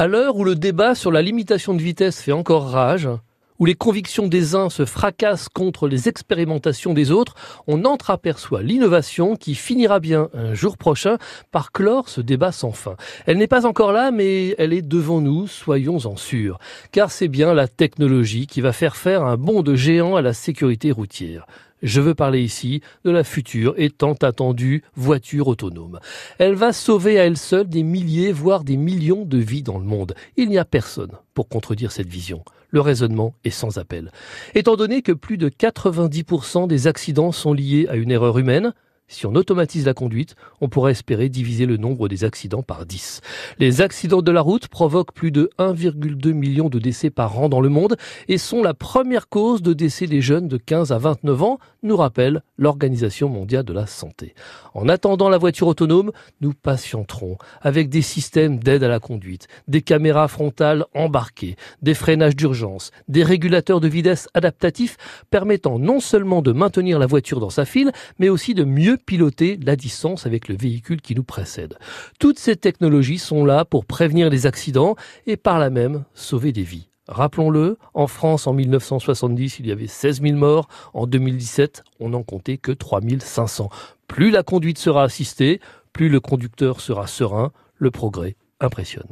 À l'heure où le débat sur la limitation de vitesse fait encore rage, où les convictions des uns se fracassent contre les expérimentations des autres, on entreaperçoit l'innovation qui finira bien un jour prochain par clore ce débat sans fin. Elle n'est pas encore là, mais elle est devant nous, soyons-en sûrs, car c'est bien la technologie qui va faire faire un bond de géant à la sécurité routière. Je veux parler ici de la future et tant attendue voiture autonome. Elle va sauver à elle seule des milliers, voire des millions de vies dans le monde. Il n'y a personne pour contredire cette vision. Le raisonnement est sans appel. Étant donné que plus de 90% des accidents sont liés à une erreur humaine, si on automatise la conduite, on pourrait espérer diviser le nombre des accidents par 10. Les accidents de la route provoquent plus de 1,2 million de décès par an dans le monde et sont la première cause de décès des jeunes de 15 à 29 ans, nous rappelle l'Organisation mondiale de la santé. En attendant la voiture autonome, nous patienterons avec des systèmes d'aide à la conduite, des caméras frontales embarquées, des freinages d'urgence, des régulateurs de vitesse adaptatifs permettant non seulement de maintenir la voiture dans sa file, mais aussi de mieux piloter la distance avec le véhicule qui nous précède. Toutes ces technologies sont là pour prévenir les accidents et par là même sauver des vies. Rappelons-le, en France en 1970, il y avait 16 000 morts. En 2017, on n'en comptait que 3 500. Plus la conduite sera assistée, plus le conducteur sera serein. Le progrès impressionne.